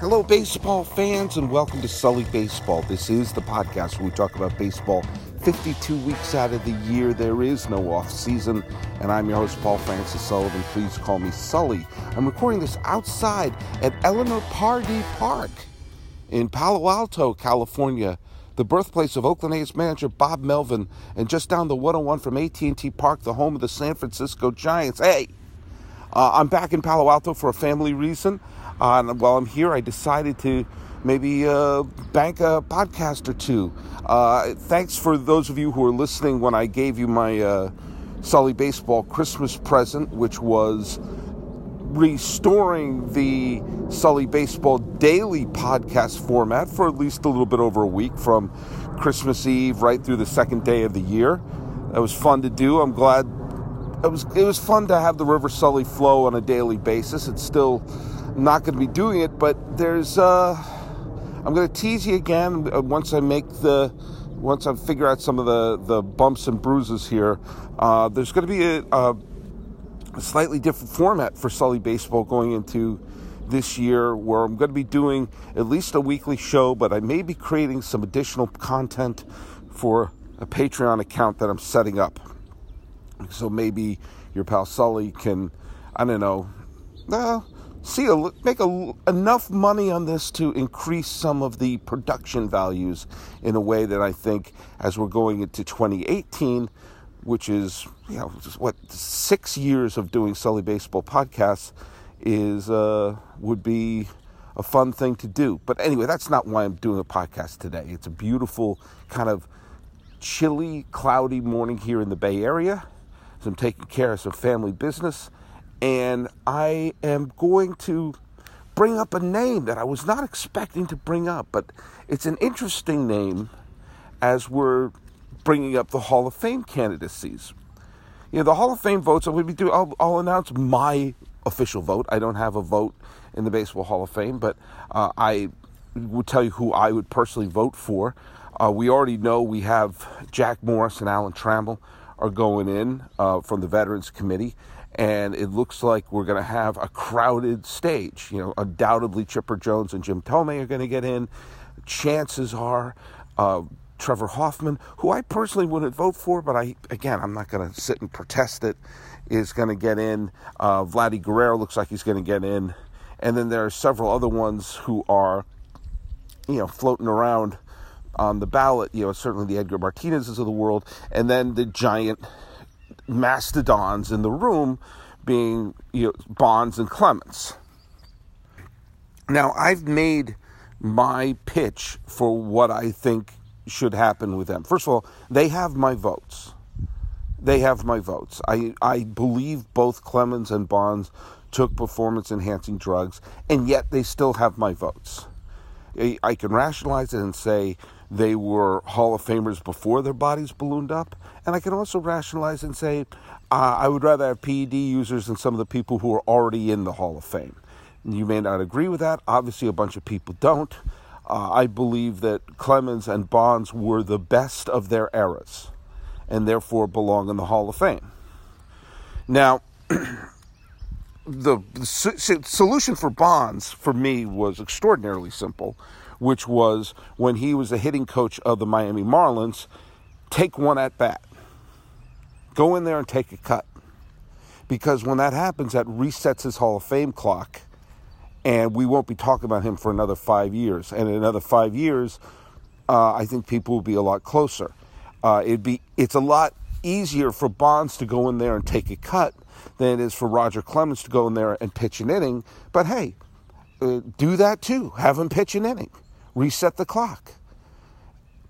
Hello, baseball fans, and welcome to Sully Baseball. This is the podcast where we talk about baseball 52 weeks out of the year. There is no off season, and I'm your host, Paul Francis Sullivan. Please call me Sully. I'm recording this outside at Eleanor Pardee Park in Palo Alto, California, the birthplace of Oakland A's manager Bob Melvin, and just down the 101 from AT&T Park, the home of the San Francisco Giants. Hey, uh, I'm back in Palo Alto for a family reason. And while I'm here, I decided to maybe uh, bank a podcast or two. Uh, thanks for those of you who are listening when I gave you my uh, Sully Baseball Christmas present, which was restoring the Sully Baseball daily podcast format for at least a little bit over a week from Christmas Eve right through the second day of the year. That was fun to do. I'm glad it was it was fun to have the River Sully flow on a daily basis. It's still not going to be doing it, but there's. Uh, I'm going to tease you again uh, once I make the. Once I figure out some of the, the bumps and bruises here, uh, there's going to be a, a, a slightly different format for Sully Baseball going into this year where I'm going to be doing at least a weekly show, but I may be creating some additional content for a Patreon account that I'm setting up. So maybe your pal Sully can, I don't know, well, see a, make a, enough money on this to increase some of the production values in a way that I think as we're going into 2018 which is you know what six years of doing Sully baseball podcasts is uh, would be a fun thing to do. But anyway that's not why I'm doing a podcast today. It's a beautiful kind of chilly cloudy morning here in the Bay Area. So I'm taking care of some family business and I am going to bring up a name that I was not expecting to bring up, but it's an interesting name as we're bringing up the Hall of Fame candidacies. You know, the Hall of Fame votes, I'm do, I'll, I'll announce my official vote. I don't have a vote in the Baseball Hall of Fame, but uh, I will tell you who I would personally vote for. Uh, we already know we have Jack Morris and Alan Trammell are going in uh, from the Veterans Committee and it looks like we're going to have a crowded stage. You know, undoubtedly Chipper Jones and Jim Thome are going to get in. Chances are uh, Trevor Hoffman, who I personally wouldn't vote for, but I again I'm not going to sit and protest it, is going to get in. Uh, Vladdy Guerrero looks like he's going to get in, and then there are several other ones who are, you know, floating around on the ballot. You know, certainly the Edgar Martinez's of the world, and then the giant mastodons in the room being you know, Bonds and Clemens. Now, I've made my pitch for what I think should happen with them. First of all, they have my votes. They have my votes. I, I believe both Clemens and Bonds took performance enhancing drugs, and yet they still have my votes. I, I can rationalize it and say, they were Hall of Famers before their bodies ballooned up. And I can also rationalize and say, uh, I would rather have PED users than some of the people who are already in the Hall of Fame. You may not agree with that. Obviously, a bunch of people don't. Uh, I believe that Clemens and Bonds were the best of their eras and therefore belong in the Hall of Fame. Now, the, the solution for Bonds for me was extraordinarily simple which was when he was the hitting coach of the Miami Marlins, take one at bat. Go in there and take a cut. Because when that happens, that resets his Hall of Fame clock, and we won't be talking about him for another five years. And in another five years, uh, I think people will be a lot closer. Uh, it'd be it's a lot easier for Bonds to go in there and take a cut than it is for Roger Clemens to go in there and pitch an inning. But hey, uh, do that too. Have him pitch an inning reset the clock.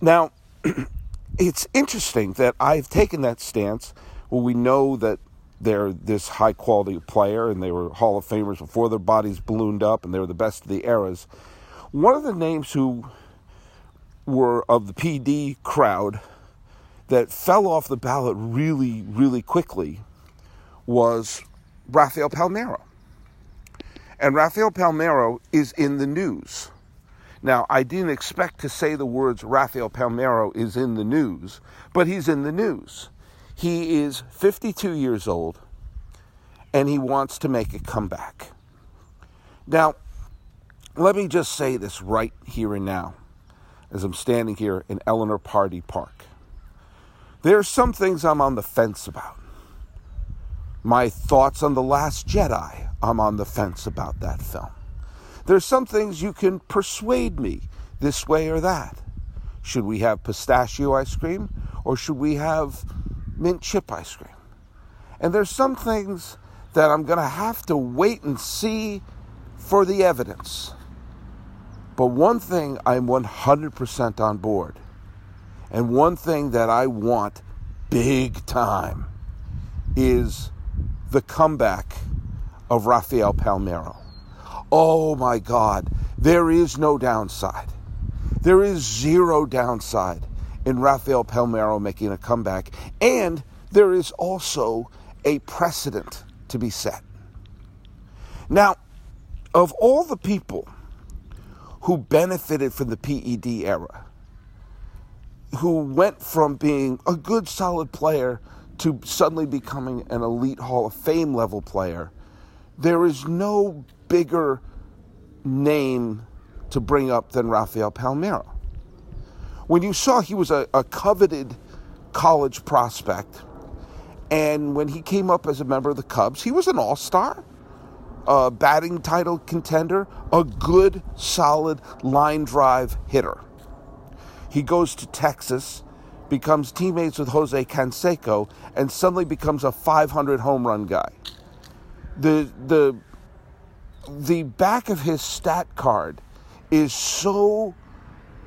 Now, it's interesting that I've taken that stance where we know that they're this high quality player and they were Hall of Famers before their bodies ballooned up and they were the best of the eras. One of the names who were of the PD crowd that fell off the ballot really, really quickly was Rafael Palmeiro. And Rafael Palmeiro is in the news now, I didn't expect to say the words Rafael Palmeiro is in the news, but he's in the news. He is 52 years old and he wants to make a comeback. Now, let me just say this right here and now as I'm standing here in Eleanor Pardee Park. There are some things I'm on the fence about. My thoughts on The Last Jedi, I'm on the fence about that film. There's some things you can persuade me this way or that. Should we have pistachio ice cream or should we have mint chip ice cream? And there's some things that I'm going to have to wait and see for the evidence. But one thing I'm 100% on board and one thing that I want big time is the comeback of Rafael Palmeiro. Oh my God, there is no downside. There is zero downside in Rafael Palmeiro making a comeback, and there is also a precedent to be set. Now, of all the people who benefited from the PED era, who went from being a good, solid player to suddenly becoming an elite Hall of Fame level player, there is no bigger name to bring up than Rafael Palmeiro. When you saw he was a, a coveted college prospect, and when he came up as a member of the Cubs, he was an all star, a batting title contender, a good, solid line drive hitter. He goes to Texas, becomes teammates with Jose Canseco, and suddenly becomes a 500 home run guy. The, the, the back of his stat card is so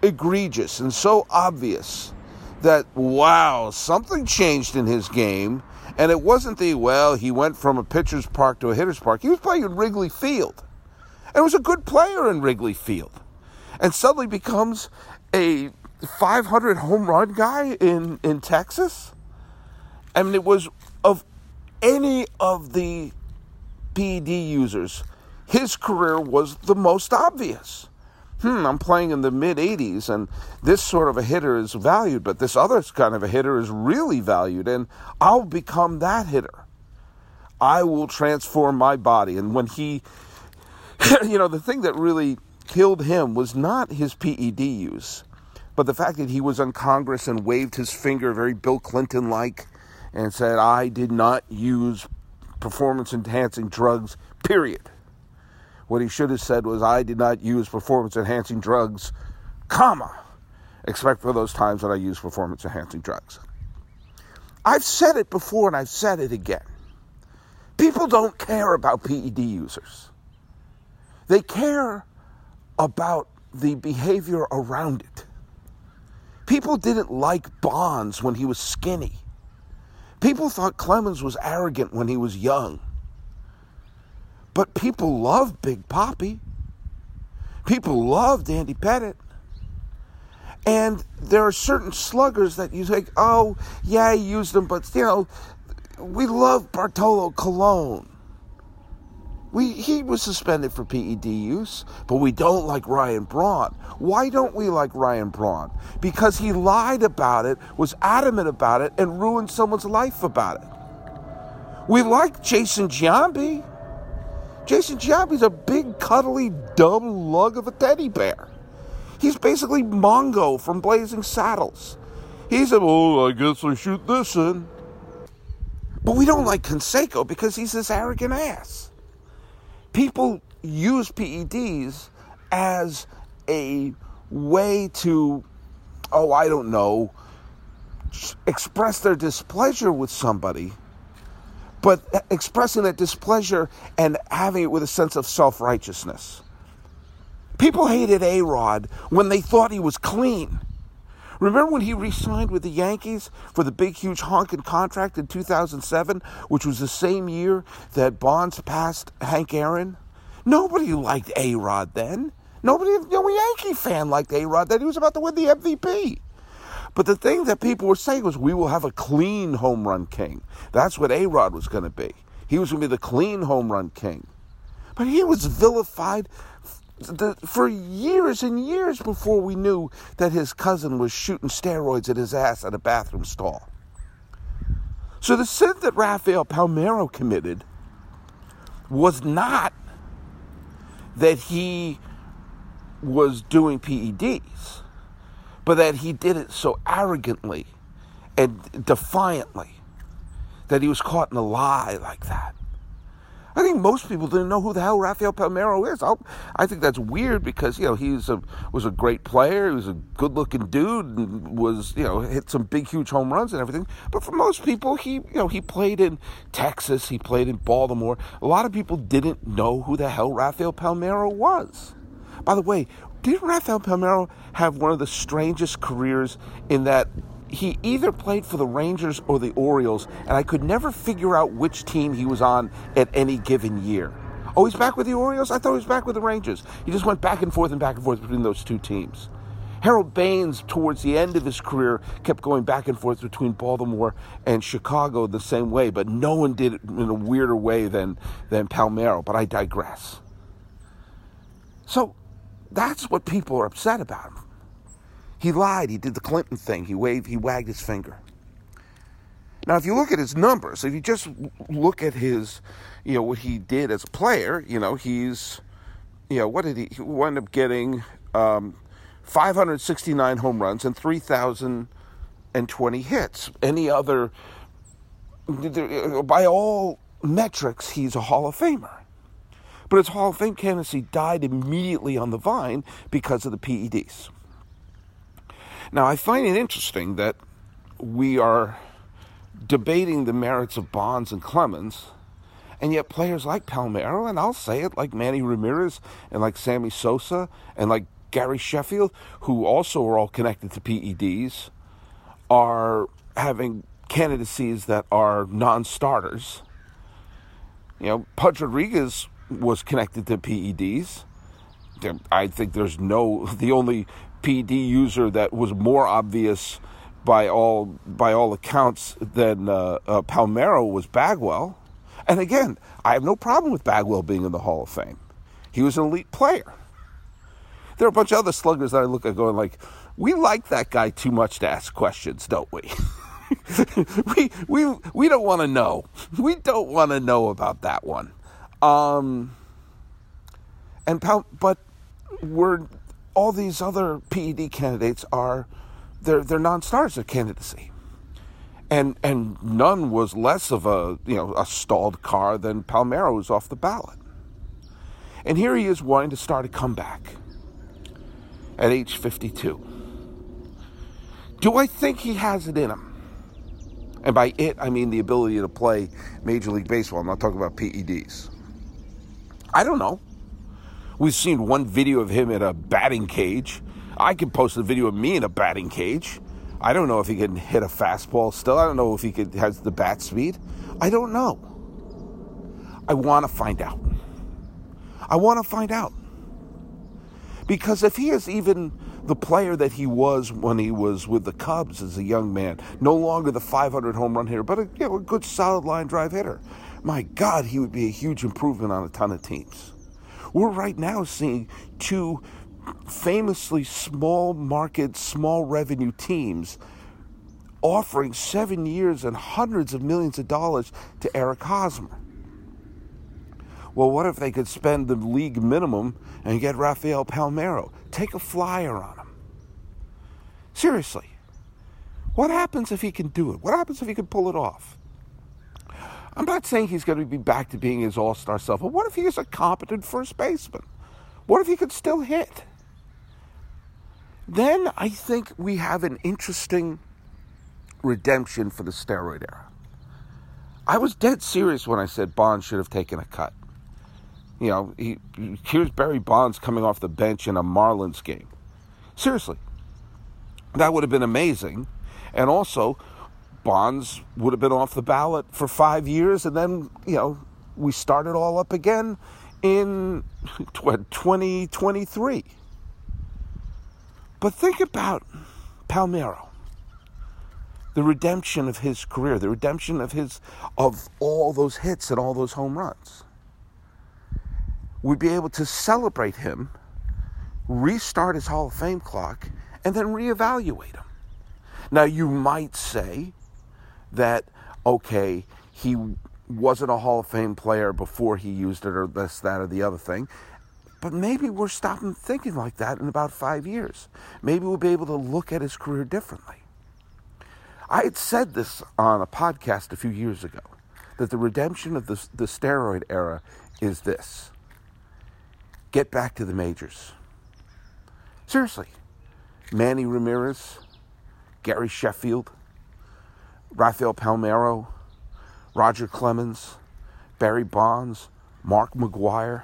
egregious and so obvious that, wow, something changed in his game. And it wasn't the, well, he went from a pitcher's park to a hitter's park. He was playing in Wrigley Field. And was a good player in Wrigley Field. And suddenly becomes a 500 home run guy in, in Texas. I mean, it was of any of the PED users, his career was the most obvious. Hmm, I'm playing in the mid 80s, and this sort of a hitter is valued, but this other kind of a hitter is really valued, and I'll become that hitter. I will transform my body. And when he, you know, the thing that really killed him was not his PED use but the fact that he was on Congress and waved his finger very Bill Clinton like and said, I did not use performance enhancing drugs, period. What he should have said was, I did not use performance enhancing drugs, comma, except for those times that I use performance enhancing drugs. I've said it before and I've said it again. People don't care about PED users. They care about the behavior around it. People didn't like Bonds when he was skinny. People thought Clemens was arrogant when he was young. But people love Big Poppy. People love Dandy Pettitte. And there are certain sluggers that you think, oh, yeah, he used them, but, you know, we love Bartolo Colon. We, he was suspended for PED use, but we don't like Ryan Braun. Why don't we like Ryan Braun? Because he lied about it, was adamant about it, and ruined someone's life about it. We like Jason Giambi. Jason Giambi's a big, cuddly, dumb lug of a teddy bear. He's basically Mongo from Blazing Saddles. He's a, oh, I guess I shoot this in. But we don't like Canseco because he's this arrogant ass people use PEDs as a way to, oh, I don't know, express their displeasure with somebody, but expressing that displeasure and having it with a sense of self righteousness. People hated A Rod when they thought he was clean. Remember when he re signed with the Yankees for the big, huge honking contract in 2007, which was the same year that Bonds passed Hank Aaron? Nobody liked A Rod then. Nobody, no Yankee fan liked A Rod then. He was about to win the MVP. But the thing that people were saying was, we will have a clean home run king. That's what A Rod was going to be. He was going to be the clean home run king. But he was vilified for years and years before we knew that his cousin was shooting steroids at his ass at a bathroom stall. So the sin that Rafael Palmeiro committed was not that he was doing PEDs, but that he did it so arrogantly and defiantly that he was caught in a lie like that. I think most people didn't know who the hell Rafael Palmeiro is. I'll, i think that's weird because you know he was a was a great player. He was a good looking dude and was you know hit some big huge home runs and everything. But for most people, he you know he played in Texas. He played in Baltimore. A lot of people didn't know who the hell Rafael Palmeiro was. By the way, did Rafael Palmeiro have one of the strangest careers in that he either played for the Rangers or the Orioles, and I could never figure out which team he was on at any given year. Oh, he's back with the Orioles? I thought he was back with the Rangers. He just went back and forth and back and forth between those two teams. Harold Baines, towards the end of his career, kept going back and forth between Baltimore and Chicago the same way, but no one did it in a weirder way than, than Palmeiro. But I digress. So that's what people are upset about him. He lied. He did the Clinton thing. He waved. He wagged his finger. Now, if you look at his numbers, if you just look at his, you know, what he did as a player, you know, he's, you know, what did he, he up getting um, 569 home runs and 3,020 hits. Any other, by all metrics, he's a Hall of Famer. But his Hall of Fame candidacy died immediately on the vine because of the PEDs. Now, I find it interesting that we are debating the merits of Bonds and Clemens, and yet players like Palmeiro, and I'll say it, like Manny Ramirez and like Sammy Sosa and like Gary Sheffield, who also are all connected to PEDs, are having candidacies that are non starters. You know, Pudge Rodriguez was connected to PEDs. I think there's no, the only PED user that was more obvious by all by all accounts than uh, uh, Palmeiro was Bagwell. And again, I have no problem with Bagwell being in the Hall of Fame. He was an elite player. There are a bunch of other sluggers that I look at going like, we like that guy too much to ask questions, don't we? we we we don't want to know. We don't want to know about that one. Um, and but we're all these other PED candidates are they're they're non-stars of candidacy. And and none was less of a you know a stalled car than Palmeiro was off the ballot. And here he is wanting to start a comeback at age 52. Do I think he has it in him? And by it, I mean the ability to play Major League Baseball. I'm not talking about PEDs. I don't know. We've seen one video of him in a batting cage. I could post a video of me in a batting cage. I don't know if he can hit a fastball still. I don't know if he could has the bat speed. I don't know. I want to find out. I want to find out. Because if he is even the player that he was when he was with the Cubs as a young man, no longer the 500 home run hitter, but a, you know, a good solid line drive hitter, my God, he would be a huge improvement on a ton of teams. We're right now seeing two famously small market, small revenue teams offering seven years and hundreds of millions of dollars to Eric Hosmer. Well, what if they could spend the league minimum and get Rafael Palmeiro? Take a flyer on him. Seriously. What happens if he can do it? What happens if he can pull it off? I'm not saying he's going to be back to being his all star self, but what if he is a competent first baseman? What if he could still hit? Then I think we have an interesting redemption for the steroid era. I was dead serious when I said Bonds should have taken a cut. You know, he, here's Barry Bonds coming off the bench in a Marlins game. Seriously, that would have been amazing. And also, Bonds would have been off the ballot for five years, and then, you know, we started all up again in 2023. But think about Palmeiro, the redemption of his career, the redemption of his of all those hits and all those home runs. We'd be able to celebrate him, restart his Hall of Fame clock, and then reevaluate him. Now you might say, that, okay, he wasn't a Hall of Fame player before he used it, or this, that, or the other thing. But maybe we're stopping thinking like that in about five years. Maybe we'll be able to look at his career differently. I had said this on a podcast a few years ago that the redemption of the, the steroid era is this get back to the majors. Seriously. Manny Ramirez, Gary Sheffield, Rafael Palmeiro, Roger Clemens, Barry Bonds, Mark McGwire,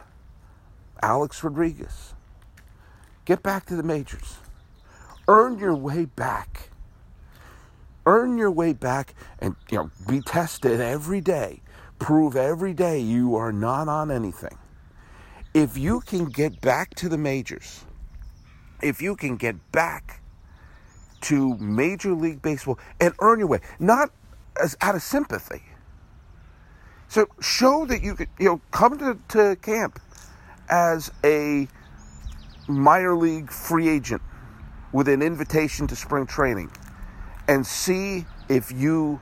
Alex Rodriguez. Get back to the majors. Earn your way back. Earn your way back and you know be tested every day. Prove every day you are not on anything. If you can get back to the majors, if you can get back to Major League Baseball and earn your way, not as out of sympathy. So show that you could, you know, come to, to camp as a minor league free agent with an invitation to spring training and see if you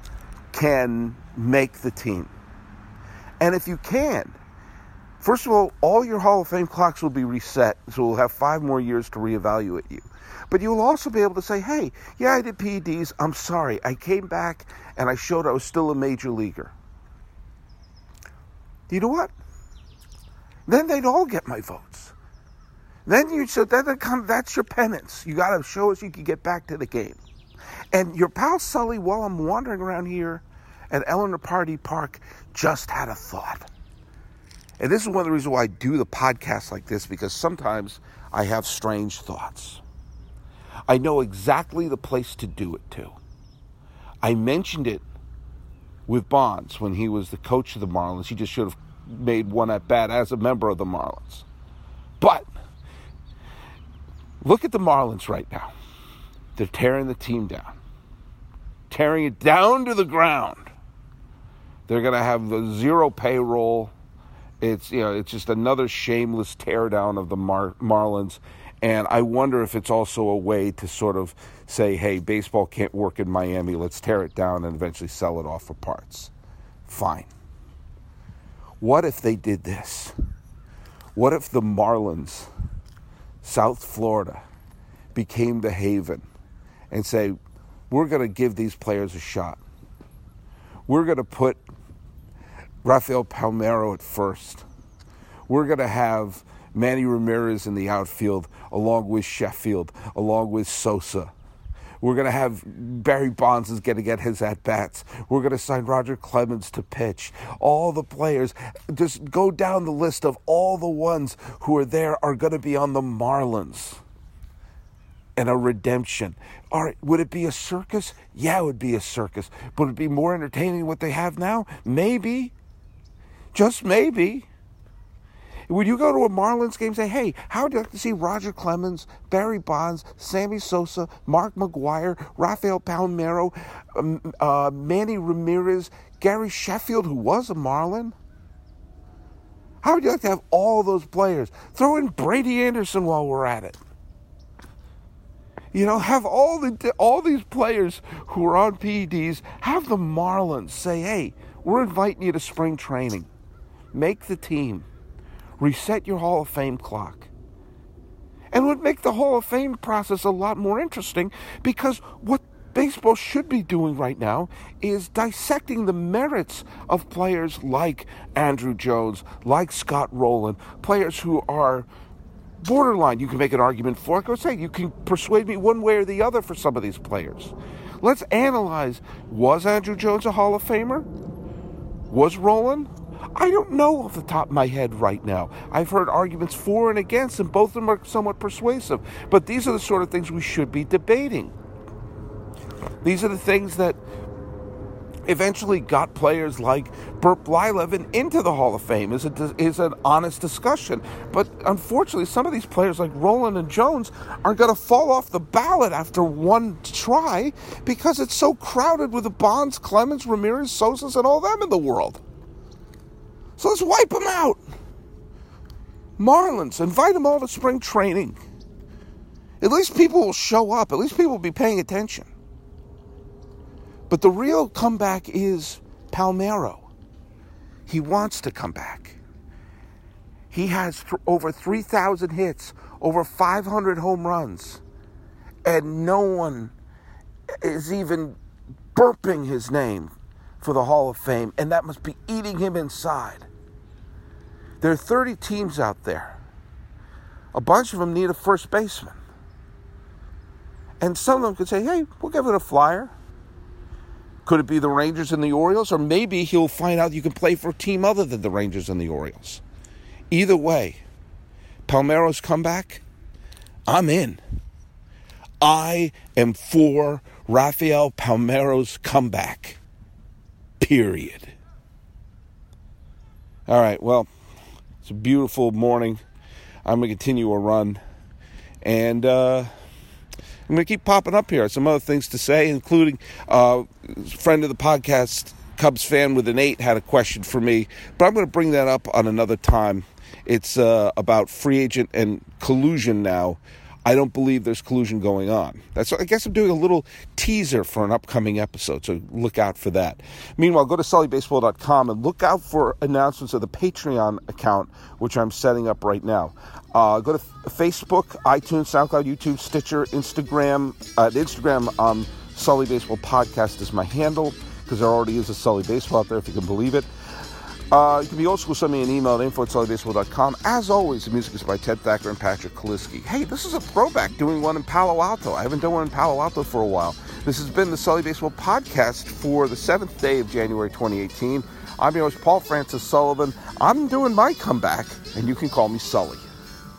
can make the team. And if you can, first of all, all your Hall of Fame clocks will be reset, so we'll have five more years to reevaluate you. But you will also be able to say, hey, yeah, I did PEDs. I'm sorry. I came back and I showed I was still a major leaguer. You know what? Then they'd all get my votes. Then you so then that's your penance. You got to show us you can get back to the game. And your pal Sully, while I'm wandering around here at Eleanor Pardee Park, just had a thought. And this is one of the reasons why I do the podcast like this because sometimes I have strange thoughts. I know exactly the place to do it to. I mentioned it with Bonds when he was the coach of the Marlins. He just should have made one at bat as a member of the Marlins. But look at the Marlins right now. They're tearing the team down, tearing it down to the ground. They're going to have the zero payroll. It's you know it's just another shameless teardown of the Mar- Marlins, and I wonder if it's also a way to sort of say, hey, baseball can't work in Miami. Let's tear it down and eventually sell it off for parts. Fine. What if they did this? What if the Marlins, South Florida, became the haven and say, we're going to give these players a shot? We're going to put Rafael Palmeiro at first. We're going to have Manny Ramirez in the outfield along with Sheffield, along with Sosa we're going to have Barry Bonds is going to get his at bats. We're going to sign Roger Clemens to pitch. All the players, just go down the list of all the ones who are there are going to be on the Marlins. And a redemption. Right, would it be a circus? Yeah, it would be a circus. But would it be more entertaining than what they have now? Maybe. Just maybe. Would you go to a Marlins game and say, hey, how would you like to see Roger Clemens, Barry Bonds, Sammy Sosa, Mark McGwire, Rafael Palmeiro, um, uh, Manny Ramirez, Gary Sheffield, who was a Marlin? How would you like to have all those players? Throw in Brady Anderson while we're at it. You know, have all the all these players who are on PEDs have the Marlins say, "Hey, we're inviting you to spring training. Make the team." reset your Hall of Fame clock. And would make the Hall of Fame process a lot more interesting because what baseball should be doing right now is dissecting the merits of players like Andruw Jones, like Scott Rolen, players who are borderline. You can make an argument for, I was saying, you can persuade me one way or the other for some of these players. Let's analyze was Andruw Jones a Hall of Famer? Was Rolen? I don't know off the top of my head right now. I've heard arguments for and against, and both of them are somewhat persuasive. But these are the sort of things we should be debating. These are the things that eventually got players like Bert Blyleven into the Hall of Fame is, a, is an honest discussion. But unfortunately, some of these players like Rolen and Jones are going to fall off the ballot after one try because it's so crowded with the Bonds, Clemens, Ramirez, Sosas, and all them in the world. So let's wipe them out. Marlins, invite them all to spring training. At least people will show up. At least people will be paying attention. But the real comeback is Palmeiro. He wants to come back. He has th- over 3,000 hits, over 500 home runs, and no one is even burping his name for the Hall of Fame, and that must be eating him inside. There are 30 teams out there. A bunch of them need a first baseman. And some of them could say, hey, we'll give it a flyer. Could it be the Rangers and the Orioles? Or maybe he'll find out you can play for a team other than the Rangers and the Orioles. Either way, Palmeiro's comeback, I'm in. I am for Rafael Palmeiro's comeback. Period. All right, well, it's a beautiful morning. I'm going to continue a run. And uh, I'm going to keep popping up here. Some other things to say, including uh, friend of the podcast, Cubs fan with an eight, had a question for me. But I'm going to bring that up on another time. It's uh, about free agent and collusion now. I don't believe there's collusion going on. That's I guess I'm doing a little teaser for an upcoming episode, so look out for that. Meanwhile, go to sullybaseball.com and look out for announcements of the Patreon account, which I'm setting up right now. Uh, go to Facebook, iTunes, SoundCloud, YouTube, Stitcher, Instagram. Uh, Instagram, um, Sully Baseball Podcast is my handle because there already is a Sully Baseball out there, if you can believe it. Uh, you can be old school, send me an email at info at As always, the music is by Ted Thacker and Patrick Kaliski. Hey, this is a throwback doing one in Palo Alto. I haven't done one in Palo Alto for a while. This has been the Sully Baseball Podcast for the seventh day of January 2018. I'm your host, Paul Francis Sullivan. I'm doing my comeback, and you can call me Sully.